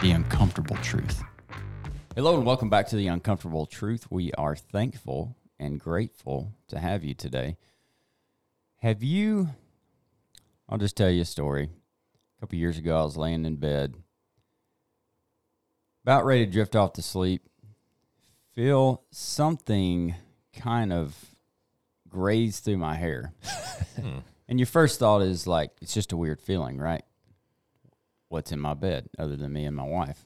the uncomfortable truth. Hello and welcome back to the uncomfortable truth. We are thankful and grateful to have you today. Have you? I'll just tell you a story. A couple years ago, I was laying in bed, about ready to drift off to sleep. Feel something kind of graze through my hair. Hmm. and your first thought is like, it's just a weird feeling, right? What's in my bed other than me and my wife?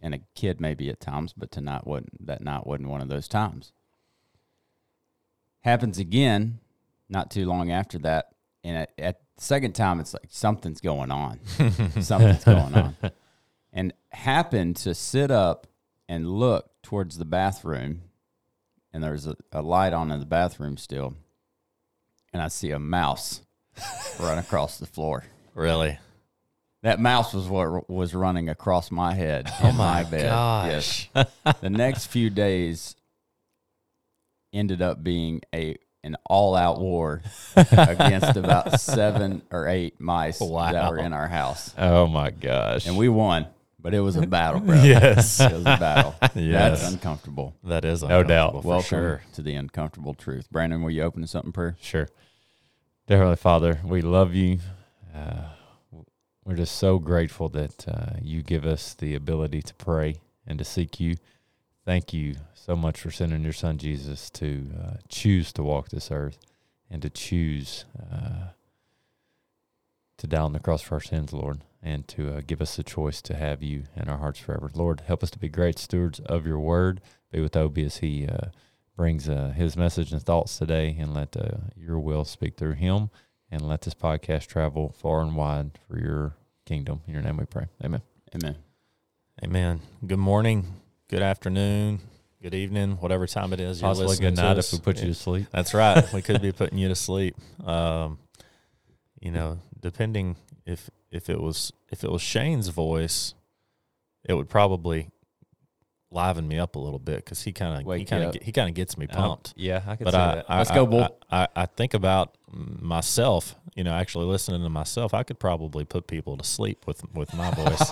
And a kid maybe at times, but tonight wasn't that night wasn't one of those times. Happens again, not too long after that, and at, at the second time, it's like something's going on, something's going on, and happened to sit up and look towards the bathroom, and there's a, a light on in the bathroom still, and I see a mouse run across the floor. Really? That mouse was what was running across my head. Oh my, bed. gosh. Yes. the next few days ended up being a an all out war against about seven or eight mice that were in our house. Oh my gosh. And we won, but it was a battle, bro. Yes. It was a battle. Yes. That's uncomfortable. that is uncomfortable. No doubt. Welcome sure. to the uncomfortable truth. Brandon, will you open in prayer? Sure. Dear Heavenly Father, we love you. Uh, we're just so grateful that uh, you give us the ability to pray and to seek you. Thank you so much for sending your son Jesus to uh, choose to walk this earth and to choose uh, to die on the cross for our sins, Lord, and to uh, give us the choice to have you in our hearts forever. Lord, help us to be great stewards of your word. Be with Obie as he uh, brings uh, his message and thoughts today, and let your will speak through him, and let this podcast travel far and wide for your kingdom. In your name we pray. Amen. Amen. Amen. Good morning, good afternoon, good evening, whatever time it is. You're Possibly listening good to night us. if we put you to sleep. That's right. we could be putting you to sleep. Um, you know, depending if if it was if it was Shane's voice, it would probably liven me up a little bit because he kind of he kind of he kind of gets me Uh, pumped. yeah, I could but see I, that. I, Let's I- go, Bull. I, I, I think about myself, you know, actually listening to myself. I could probably put people to sleep with with my voice.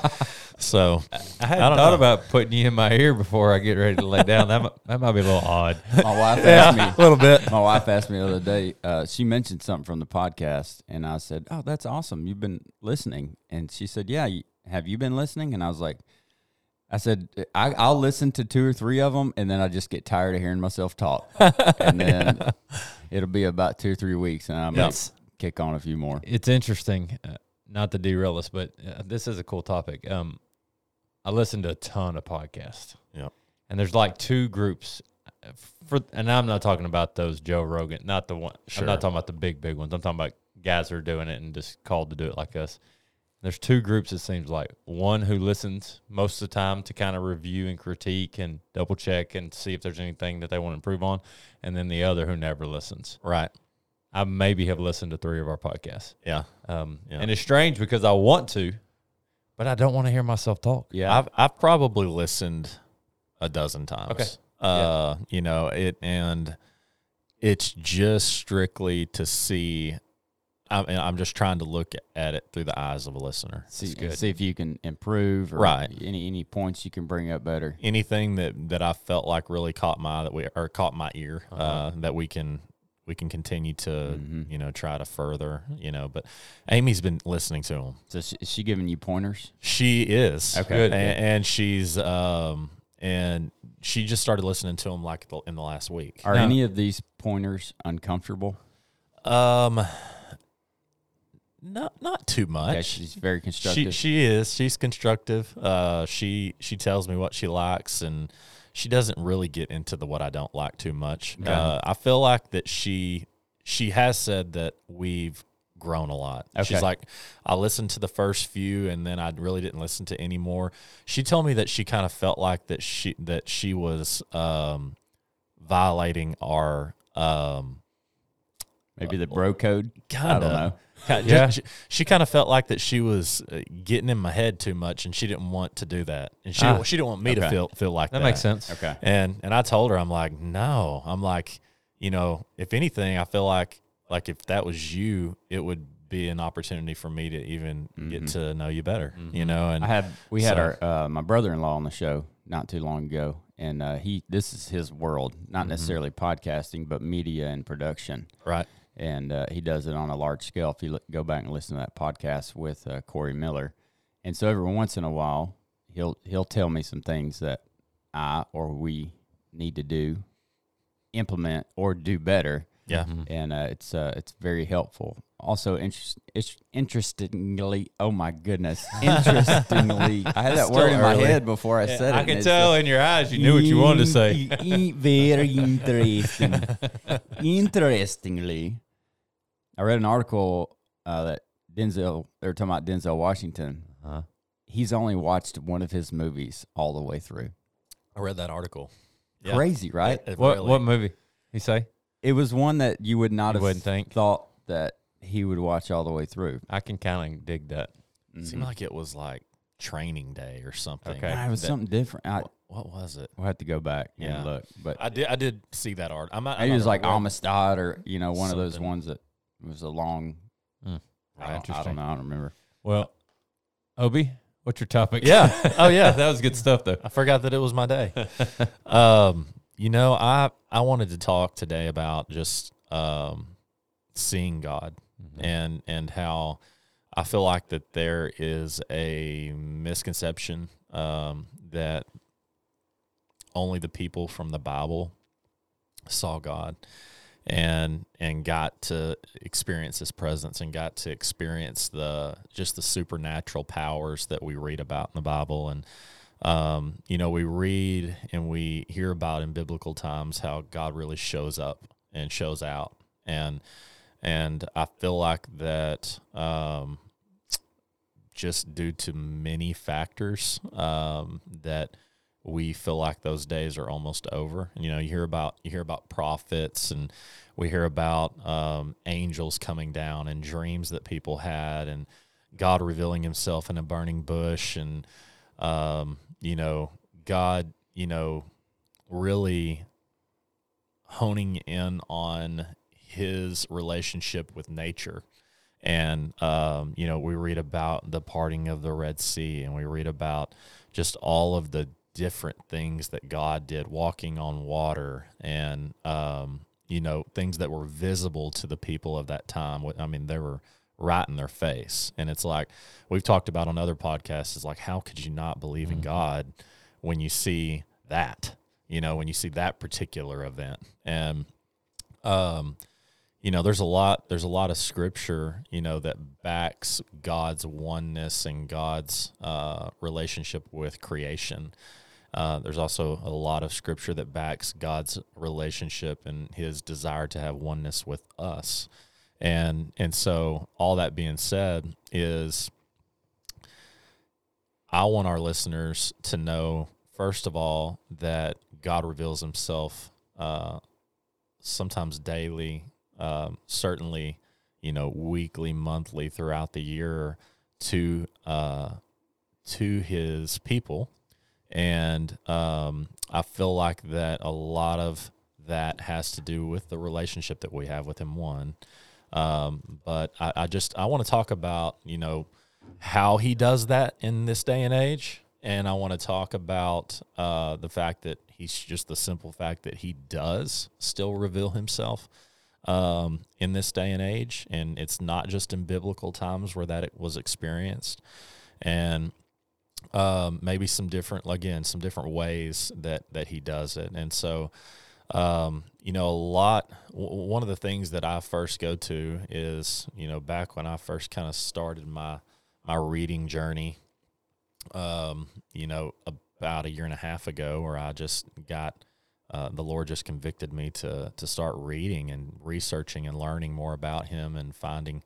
so I hadn't I don't thought know. about putting you in my ear before I get ready to lay down. That might, that might be a little odd. My wife asked me a little bit. My wife asked me the other day. Uh, she mentioned something from the podcast, and I said, "Oh, that's awesome. You've been listening." And she said, "Yeah. Have you been listening?" And I was like, "I said I, I'll listen to two or three of them, and then I just get tired of hearing myself talk, and then it'll be about two or three weeks, and I might It's- kick on a few more." It's interesting, uh, not to derail us, but uh, this is a cool topic. Um, I listen to a ton of podcasts. Yep. And there's like two groups uh, for, and I'm not talking about those Joe Rogan, not the one. I'm not talking about the big, big ones. I'm talking about guys who are doing it and just called to do it like us. There's two groups. It seems like one who listens most of the time to kind of review and critique and double check and see if there's anything that they want to improve on, and then the other who never listens. Right. I maybe have listened to three of our podcasts. Yeah. Um, Yeah. And it's strange because I want to, but I don't want to hear myself talk. Yeah, I've I've probably listened a dozen times. Okay. Uh, you know, it and it's just strictly to see I mean, I'm just trying to look at it through the eyes of a listener. see, good. see if you can improve, or Right. Any any points you can bring up better. Anything that that I felt like really caught my that we or caught my ear uh Uh-huh. that we can we can continue to Mhm. you know try to further you know but Amy's been listening to them So she, is she giving you pointers? She is Okay. Good. and, and she's um and she just started listening to him like the, in the last week. Are Now- any of these pointers uncomfortable? Um, not not too much. Yeah, she's very constructive. she is she's constructive. Uh, she she tells me what she likes and she doesn't really get into the what I don't like too much. Okay. Uh, I feel like that she she has said that we've grown a lot. Okay. She's like, I listened to the first few and then I really didn't listen to any more. She told me that she kind of felt like that she that she was um, violating our um, Maybe the bro code. I don't know. Yeah. She, she kind of felt like that she was uh, getting in my head too much, and she didn't want to do that, and she Ah. didn't, she didn't want me to feel feel like that. That makes sense. Okay. And and I told her, I'm like, no, I'm like, you know, if anything, I feel like like if that was you, it would be an opportunity for me to even get Mhm. to know you better, you know. And I had we had So- our uh, my brother in law on the show not too long ago, and uh, he this is his world, not Mhm. necessarily podcasting, but media and production, right, and uh, he does it on a large scale. If you look, go back and listen to that podcast with uh, Corey Miller, and so every once in a while he'll he'll tell me some things that I or we need to do, implement or do better yeah, Mhm. and uh, it's uh, it's very helpful. Also, interest, interestingly, oh my goodness, interestingly, I had that word in my head before I said it. I and can tell in your eyes you knew what you wanted to say. in- in- very interesting. Interestingly, I read an article uh, that Denzel. They were talking about Denzel Washington. Uh-huh. He's only watched one of his movies all the way through. I read that article. Yeah. Crazy, right? It- it What really- what movie? He say? It was one that you would not You have wouldn't think. thought that he would watch all the way through. I can kind of dig that. seemed Mhm. like it was like training day or something. Okay. It was That- something different. I, what, what was it? we'll have to go back Yeah. and look. But I did I did see that art. I'm not. I'm maybe it was like aware- Amistad or you know one of those ones that was a long. Mm. I, don't, I Interesting. don't know. I don't remember. Well, Obi, what's your topic? Yeah. Oh yeah. that was good stuff though. I forgot that it was my day. um, you know, I I wanted to talk today about just um, seeing God Mm-hmm. and and how I feel like that there is a misconception um, that only the people from the Bible saw God and and got to experience his presence and got to experience the just the supernatural powers that we read about in the Bible and um, you know we read and we hear about in biblical times how God really shows up and shows out and and I feel like that um, just due to many factors um, that we feel like those days are almost over. You know, you hear about you hear about prophets, and we hear about um, angels coming down and dreams that people had, and God revealing Himself in a burning bush, and um, you know, God, you know, really honing in on His relationship with nature. And um, you know, we read about the parting of the Red Sea, and we read about just all of the different things that God did, walking on water, and um, you know things that were visible to the people of that time. I mean, they were right in their face, and it's like we've talked about on other podcasts. Is like, how could you not believe in Mhm. God when you see that? You know, when you see that particular event, and um, you know, there's a lot. There's a lot of scripture, you know, that backs God's oneness and God's uh, relationship with creation. Uh, there's also a lot of scripture that backs God's relationship and His desire to have oneness with us, and and so all that being said is, I want our listeners to know first of all that God reveals Himself uh, sometimes daily, um, certainly you know weekly, monthly throughout the year to uh, to His people. And um, I feel like that a lot of that has to do with the relationship that we have with him. One, um, but I, I just I want to talk about you know how he does that in this day and age, and I want to talk about uh, the fact that he's just the simple fact that he does still reveal himself um, in this day and age, and it's not just in biblical times where that was experienced, and um, maybe some different again some different ways that that he does it. And so um, you know a lot w- one of the things that i first go to is you know back when i first kind of started my my reading journey um, you know about a year and a half ago where i just got uh, the lord just convicted me to to start reading and researching and learning more about him and finding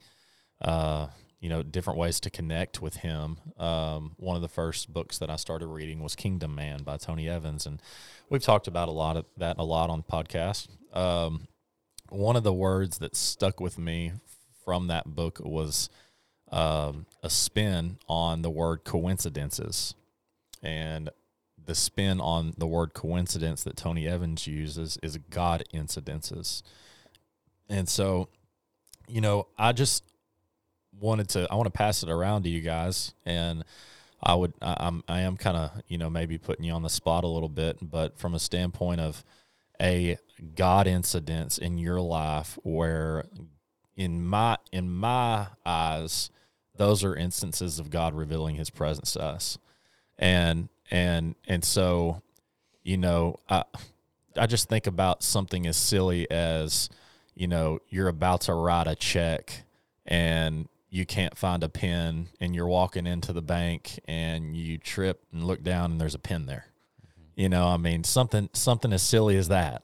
uh, you know, different ways to connect with Him. Um, one of the first books that I started reading was Kingdom Man by Tony Evans, and we've talked about a lot of that a lot on podcast. Um, one of the words that stuck with me from that book was um, a spin on the word coincidences, and the spin on the word coincidence that Tony Evans uses is God incidences. And so, you know, I just wanted to I want to pass it around to you guys and I would I, I'm I am kind of, you know, maybe putting you on the spot a little bit, but from a standpoint of a God incidence in your life where in my in my eyes those are instances of God revealing his presence to us. And and and so you know i i just think about something as silly as you know you're about to write a check and you can't find a pen and you're walking into the bank and you trip and look down and there's a pen there. Mm-hmm. you know i mean something something as silly as that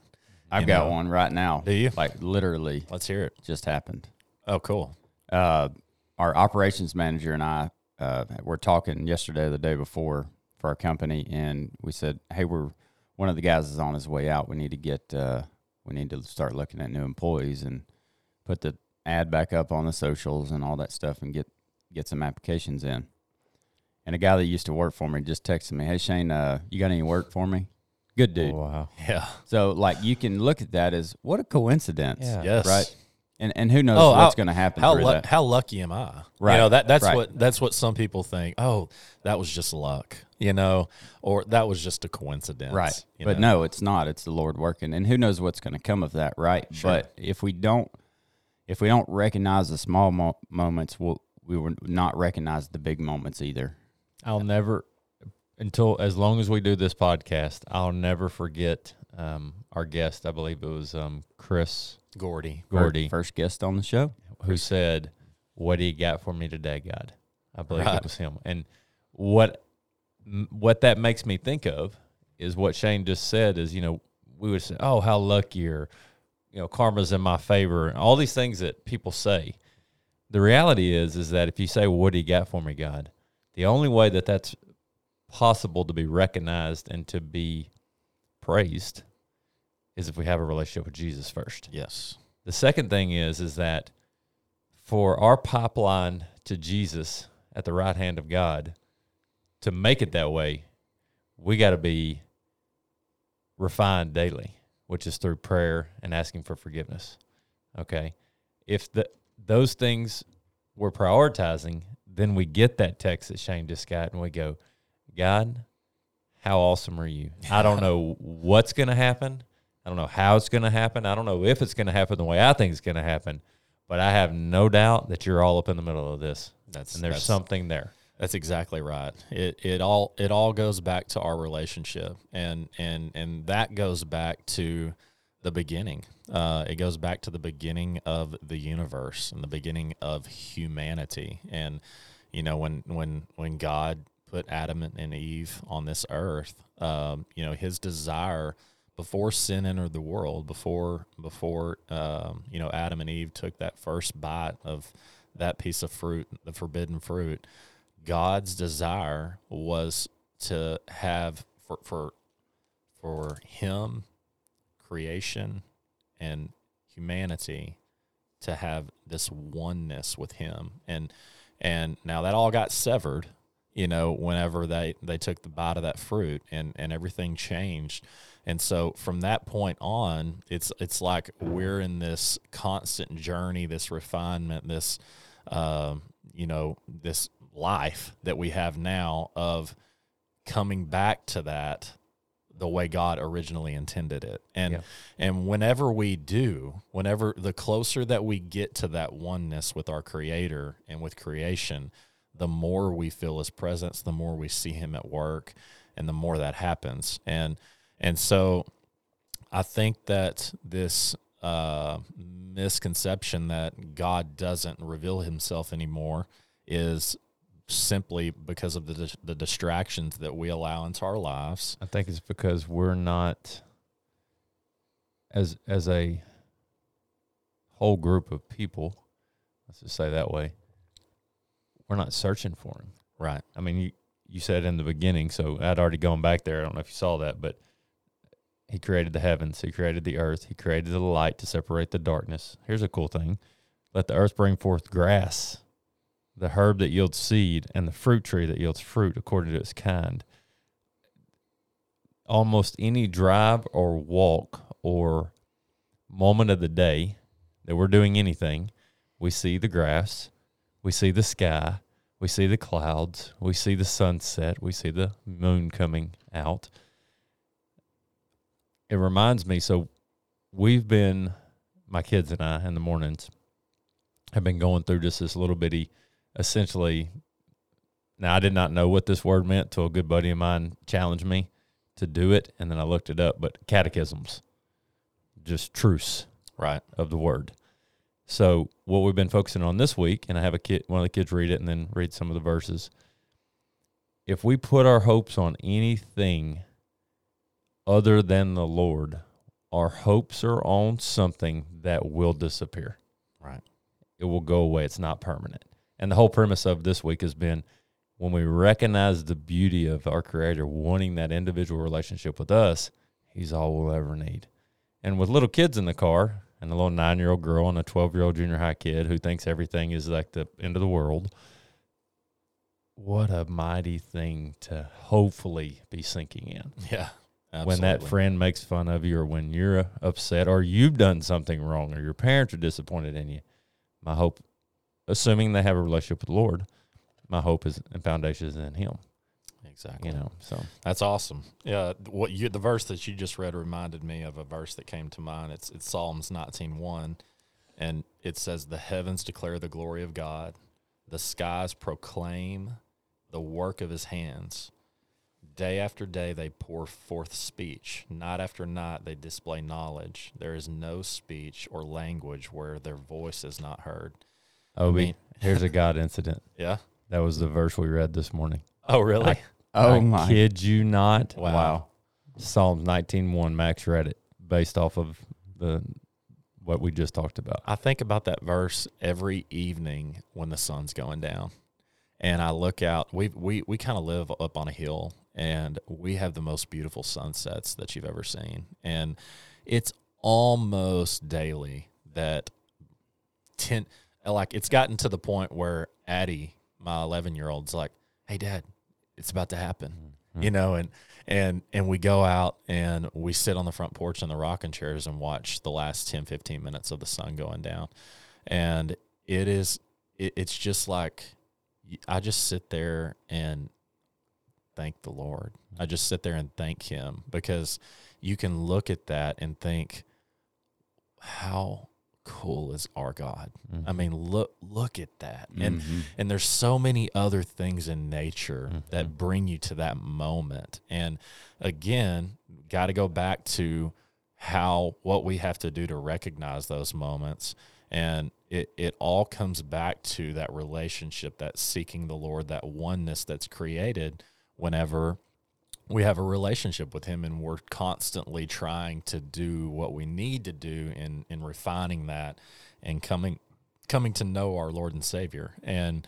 i've got know? one right now. Do you? Like literally let's hear it. just happened. Oh cool. Uh, our operations manager and i uh, were talking yesterday the day before for our company, and we said, "Hey, we're one of the guys is on his way out. We need to get uh, we need to start looking at new employees and put the ad back up on the socials and all that stuff, and get get some applications in." And a guy that used to work for me just texted me, "Hey Shane, uh, you got any work for me?" Good dude. Oh, wow. Yeah. So like you can look at that as what a coincidence. Yeah. Yes. Right. And and who knows oh, what's going to happen? How lu- how lucky am I? Right. You know that that's right. what that's what some people think. Oh, that was just luck. You know, or that was just a coincidence. Right. But know? no, it's not. It's the Lord working, and who knows what's going to come of that? Right. Sure. But if we don't, if we don't recognize the small mo- moments, we'll we will not recognize the big moments either. I'll never until as long as we do this podcast, I'll never forget um, our guest. I believe it was um, Chris Gordy. Gordy, first guest on the show, who said, "What do you got for me today, God?" I believe right. it was him. And what what that makes me think of is what Shane just said. Is you know we would say, "Oh, how lucky," or you know, karma's in my favor, and all these things that people say. The reality is, is that if you say, well, "What do you got for me, God?" The only way that that's possible to be recognized and to be praised is if we have a relationship with Jesus first. Yes. The second thing is is that for our pipeline to Jesus at the right hand of God to make it that way, we got to be refined daily, which is through prayer and asking for forgiveness. Okay? If the those things we're prioritizing, then we get that text that Shane just got and we go, God, how awesome are you? I don't know what's going to happen. I don't know how it's going to happen. I don't know if it's going to happen the way I think it's going to happen, but I have no doubt that you're all up in the middle of this. That's and there's that's, something there. That's exactly right. It it all it all goes back to our relationship, and and and that goes back to the beginning. Uh, it goes back to the beginning of the universe and the beginning of humanity. And you know when when when God put Adam and Eve on this earth, um, you know His desire before sin entered the world, before before um, you know Adam and Eve took that first bite of that piece of fruit, the forbidden fruit, God's desire was to have for for for him, creation, and humanity to have this oneness with him. And and now that all got severed you know whenever they they took the bite of that fruit and and everything changed and so from that point on, it's it's like we're in this constant journey, this refinement, this uh, you know this life that we have now of coming back to that the way God originally intended it. And yeah. and whenever we do, whenever the closer that we get to that oneness with our creator and with creation, the more we feel his presence, the more we see him at work and the more that happens. And and so I think that this uh, misconception that God doesn't reveal himself anymore is simply because of the the distractions that we allow into our lives. I think it's because we're not as as a whole group of people, let's just say that way, we're not searching for him. Right. I mean, you you said in the beginning, so I'd already gone back there. I don't know if you saw that, but he created the heavens, he created the earth, he created the light to separate the darkness. Here's a cool thing. Let the earth bring forth grass, the herb that yields seed, and the fruit tree that yields fruit according to its kind. Almost any drive or walk or moment of the day that we're doing anything, we see the grass, we see the sky, we see the clouds, we see the sunset, we see the moon coming out. It reminds me so we've been my kids and I in the mornings have been going through just this little bitty essentially now I did not know what this word meant till a good buddy of mine challenged me to do it and then I looked it up, but catechisms. Just truce Right. of the word. So what we've been focusing on this week, and I have a kid, one of the kids read it and then read some of the verses. If we put our hopes on anything other than the Lord, our hopes are on something that will disappear. Right. It will go away. It's not permanent. And the whole premise of this week has been when we recognize the beauty of our Creator wanting that individual relationship with us, He's all we'll ever need. And with little kids in the car, and a little nine year old girl and a 12 year old junior high kid who thinks everything is like the end of the world, what a mighty thing to hopefully be sinking in. Yeah. When that friend makes fun of you, or when you're upset, or you've done something wrong, or your parents are disappointed in you, my hope, assuming they have a relationship with the Lord, my hope is and foundation is in Him. Exactly. You know, so That's awesome. Yeah, what you the verse that you just read reminded me of a verse that came to mind. It's it's Psalms 19:1 and it says the heavens declare the glory of God, the skies proclaim the work of his hands. Day after day they pour forth speech, night after night they display knowledge. There is no speech or language where their voice is not heard. Obi, mean- here's a God incident. Yeah. That was the verse we read this morning. Oh, really? Oh I my! kid you not. Wow. Psalms 19:1 Max read it based off of the what we just talked about. I think about that verse every evening when the sun's going down. And I look out, we we we kind of live up on a hill and we have the most beautiful sunsets that you've ever seen. And it's almost daily that ten like it's gotten to the point where Addie, my 11-year-old's like, "Hey dad, it's about to happen." Mm-hmm. you know and and and we go out and we sit on the front porch in the rocking chairs and watch the last 10 15 minutes of the sun going down. And it is it, it's just like i just sit there and thank the lord. I mm-hmm. just sit there and thank him because you can look at that and think how cool is our god Mm-hmm. i mean look look at that and Mhm. and there's so many other things in nature that bring you to that moment. And again, got to go back to how what we have to do to recognize those moments. And it, it all comes back to that relationship, that seeking the Lord, that oneness that's created whenever we have a relationship with him and we're constantly trying to do what we need to do in in refining that and coming coming to know our Lord and Savior. And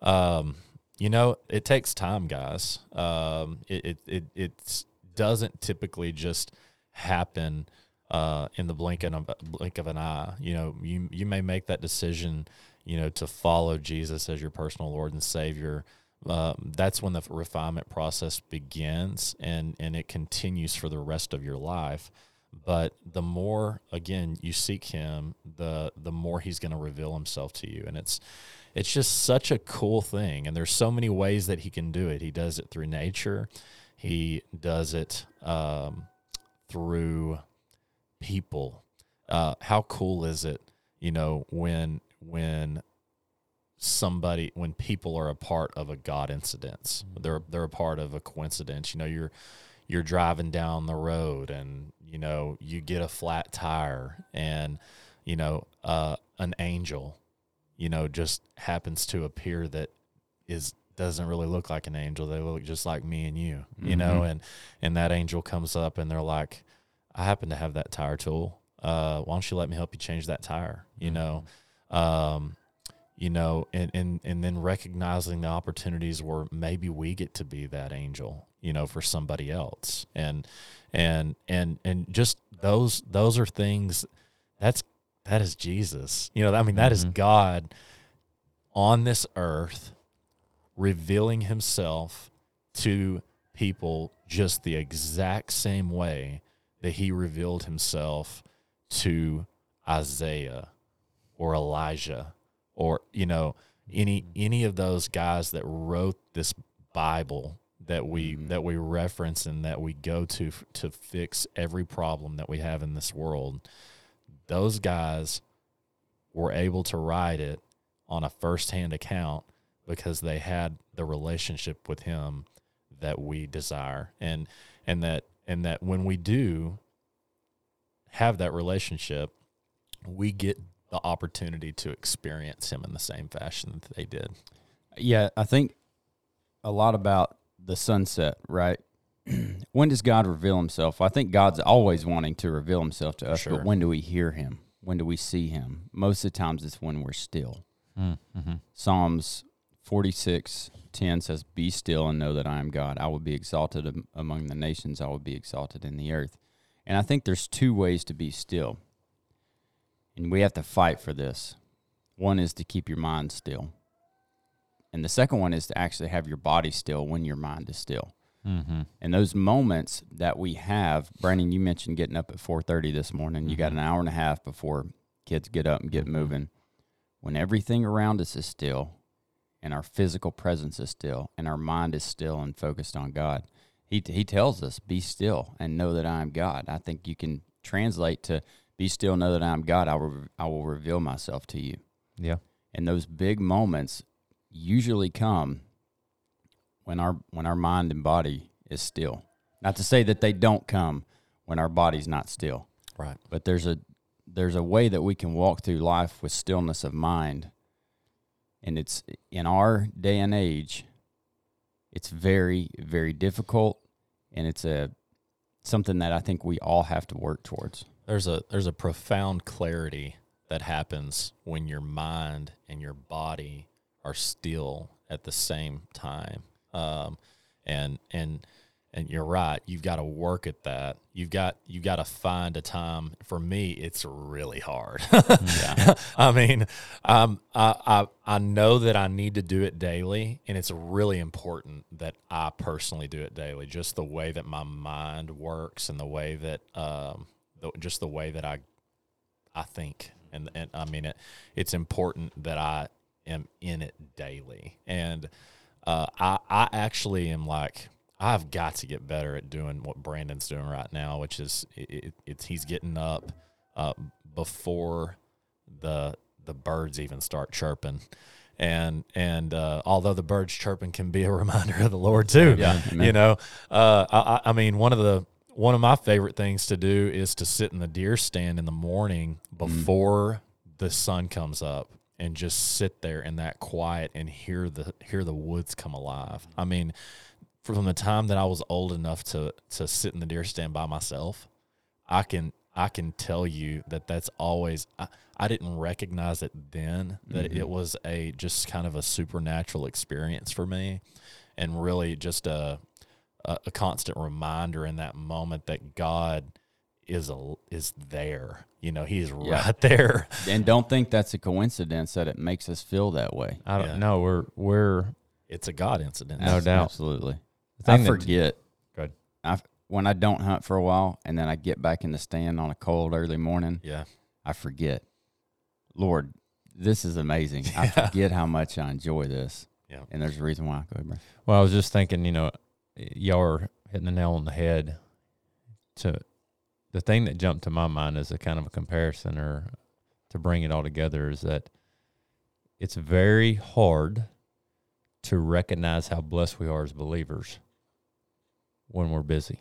um, you know, it takes time, guys. Um, it it it doesn't typically just happen uh, in the blink of a blink of an eye. You know, you you may make that decision, you know, to follow Jesus as your personal Lord and Savior. Uh, that's when the refinement process begins, and and it continues for the rest of your life. But the more again you seek Him, the the more He's going to reveal Himself to you, and it's it's just such a cool thing. And there's so many ways that He can do it. He does it through nature. He does it um, through people. Uh, how cool is it, you know, when when somebody when people are a part of a God incident, they're they're a part of a coincidence. You know, you're you're driving down the road and you know you get a flat tire and you know uh, an angel, you know, just happens to appear that is doesn't really look like an angel. They look just like me and you, you know, and and that angel comes up and they're like, I happen to have that tire tool. Uh, why don't you let me help you change that tire? You know, um, you know, and, and, and then recognizing the opportunities where maybe we get to be that angel, you know, for somebody else. And, and, and, and just those, those are things that's, that is Jesus, you know, I mean, that is Mhm. God on this earth revealing himself to people just the exact same way that he revealed himself to Isaiah or Elijah or you know any any of those guys that wrote this Bible that we Mhm. that we reference and that we go to f- to fix every problem that we have in this world those guys were able to write it on a first-hand account because they had the relationship with him that we desire and and that and that when we do have that relationship we get the opportunity to experience him in the same fashion that they did Yeah, I think a lot about the sunset, right? when does God reveal himself? I think God's always wanting to reveal himself to us, Sure. but when do we hear him? When do we see him? Most of the times it's when we're still. Mm-hmm. Psalms 46 10 says, Be still and know that I am God. I will be exalted among the nations, I will be exalted in the earth. And I think there's two ways to be still. And we have to fight for this. One is to keep your mind still. And the second one is to actually have your body still when your mind is still. Mm-hmm. And those moments that we have, Brandon, you mentioned getting up at 4:30 this morning. You got an hour and a half before kids get up and get Mhm. moving. When everything around us is still and our physical presence is still and our mind is still and focused on God. He he tells us, "Be still and know that I am God." I think you can translate to "Be still, know that I am God. I will I will reveal myself to you." Yeah. And those big moments usually come when our when our mind and body is still. Not to say that they don't come when our body's not still, right but there's a there's a way that we can walk through life with stillness of mind. And it's in our day and age, it's very very difficult and it's a something that I think we all have to work towards. There's a there's a profound clarity that happens when your mind and your body are still at the same time. Um, and and and you're right you've got to work at that. You've got you've got to find a time for me it's really hard. Yeah. i mean um, I, I i know that i need to do it daily and it's really important that i personally do it daily. Just the way that my mind works and the way that um, the, just the way that i i think. And and i mean it it's important that i am in it daily. And uh, I I actually am like I've got to get better at doing what Brandon's doing right now, which is it, it, it's he's getting up uh, before the the birds even start chirping, and and uh, although the birds chirping can be a reminder of the Lord too, Yeah, you know, uh, I, I- I mean one of the one of my favorite things to do is to sit in the deer stand in the morning before the sun comes up and just sit there in that quiet and hear the hear the woods come alive. I mean, from the time that I was old enough to to sit in the deer stand by myself, I can I can tell you that that's always I, I didn't recognize it then that Mhm. it was a just kind of a supernatural experience for me and really just a a, a constant reminder in that moment that God is a is there. You know, he's Yeah. right there. and don't think that's a coincidence that it makes us feel that way. I don't Yeah. know. We're we're It's a God incident. No doubt. Absolutely. I thing that- forget. Good. I when I don't hunt for a while and then I get back in the stand on a cold early morning, Yeah. I forget. Lord, this is amazing. I forget how much I enjoy this. Yeah. And there's a reason why. I go ahead, bro. Well, I was just thinking, you know, y'all are hitting the nail on the head. To the thing that jumped to my mind as a kind of a comparison, or to bring it all together, is that it's very hard to recognize how blessed we are as believers when we're busy.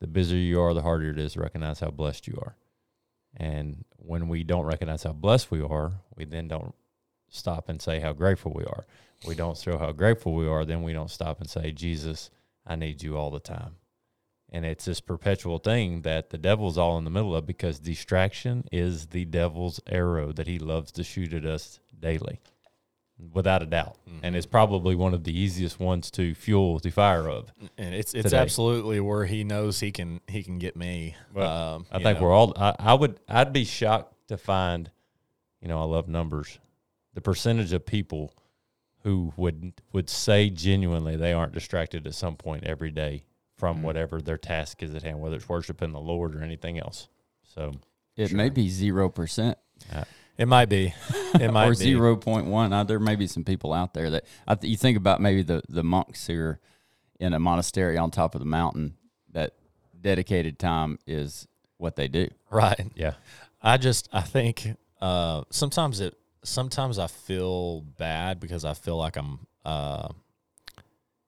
The busier you are, the harder it is to recognize how blessed you are. And when we don't recognize how blessed we are, we then don't stop and say how grateful we are we don't show how grateful we are, then we don't stop and say, Jesus, I need you all the time. And it's this perpetual thing that the devil's all in the middle of because distraction is the devil's arrow that he loves to shoot at us daily, without a doubt. And it's probably one of the easiest ones to fuel the fire of. and it's it's today. absolutely where he knows he can he can get me. Well, um, I think know. we're all. I, I would. I'd be shocked to find. You know, I love numbers. The percentage of people who would would say genuinely they aren't distracted at some point every day from Mhm. whatever their task is at hand, whether it's worshiping the Lord or anything else. So It may be zero percent It might be. It might or be. zero point one. Uh, there may be some people out there that I th- you think about maybe the the monks here in a monastery on top of the mountain that dedicated time is what they do. Right. yeah, I just I think uh, sometimes it sometimes I feel bad because I feel like I'm uh,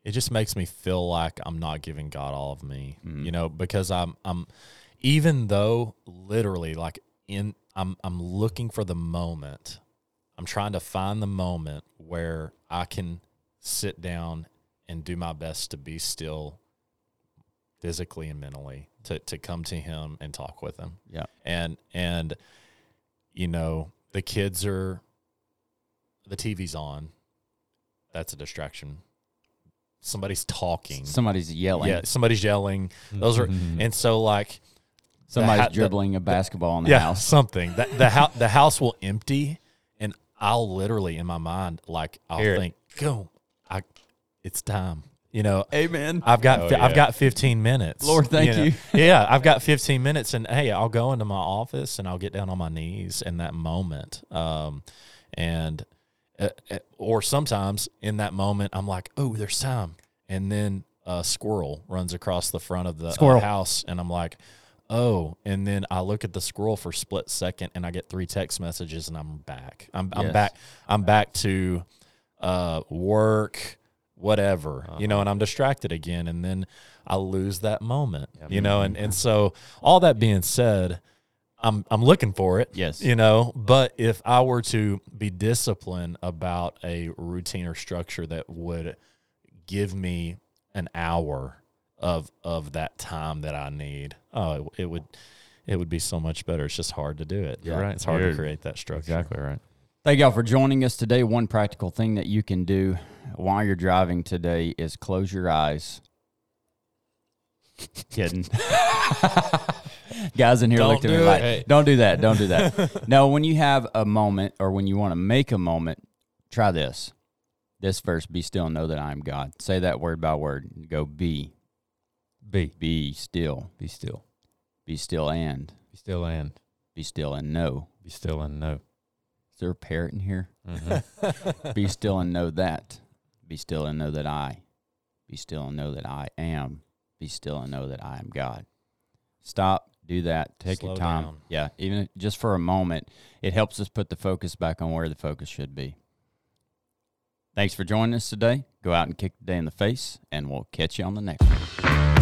it just makes me feel like I'm not giving God all of me. Mhm. You know, because I'm I'm even though literally like in I'm I'm looking for the moment. I'm trying to find the moment where I can sit down and do my best to be still physically and mentally to, to come to him and talk with him Yeah. and and you know the kids are the TV's on. That's a distraction. Somebody's talking. Somebody's yelling. yeah somebody's yelling. Those are mm-hmm. and so like Somebody's ha- the- dribbling a basketball in the yeah house. something. That the house the house will empty and I'll literally in my mind like I'll Hear it. think go I it's time you know Amen. I've got Oh, fi- I've got 15 minutes. Lord, thank know. you. yeah, I've got 15 minutes, and hey, I'll go into my office and I'll get down on my knees in that moment. Um, and uh, uh, or sometimes in that moment, I'm like, oh, there's time, and then a squirrel runs across the front of the uh, Squirrel. house, and I'm like. Oh, and then I look at the squirrel for a split second, and I get three text messages, and I'm back. I'm, I'm back. I'm back to uh, work, whatever, you uh-huh. know, and I'm distracted again, and then I lose that moment, you know, and mm-hmm. and so all that being said, I'm I'm looking for it, Yes. you know, but if I were to be disciplined about a routine or structure that would give me an hour of of that time that I need, oh, it, it would. It would be so much better. It's just hard to do it. You're right. It's hard to create that structure. exactly right. Thank y'all for joining us today. One practical thing that you can do while you're driving today is close your eyes. Kidding. Guys in here Don't looked at me like, it. don't do that. Don't do that. no, when you have a moment or when you want to make a moment, try this. This verse, be still and know that I am God. Say that word by word. Go be, Be be still, be still, be still and, be still, and be still and know. be still and know. Is there a parrot in here? Mhm. Be still and know that. Be still and know that I. Be still and know that I am. Be still and know that I am God. Stop. Do that. Take your time. down. Yeah, even just for a moment, it helps us put the focus back on where the focus should be. Thanks for joining us today. Go out and kick the day in the face, and we'll catch you on the next one.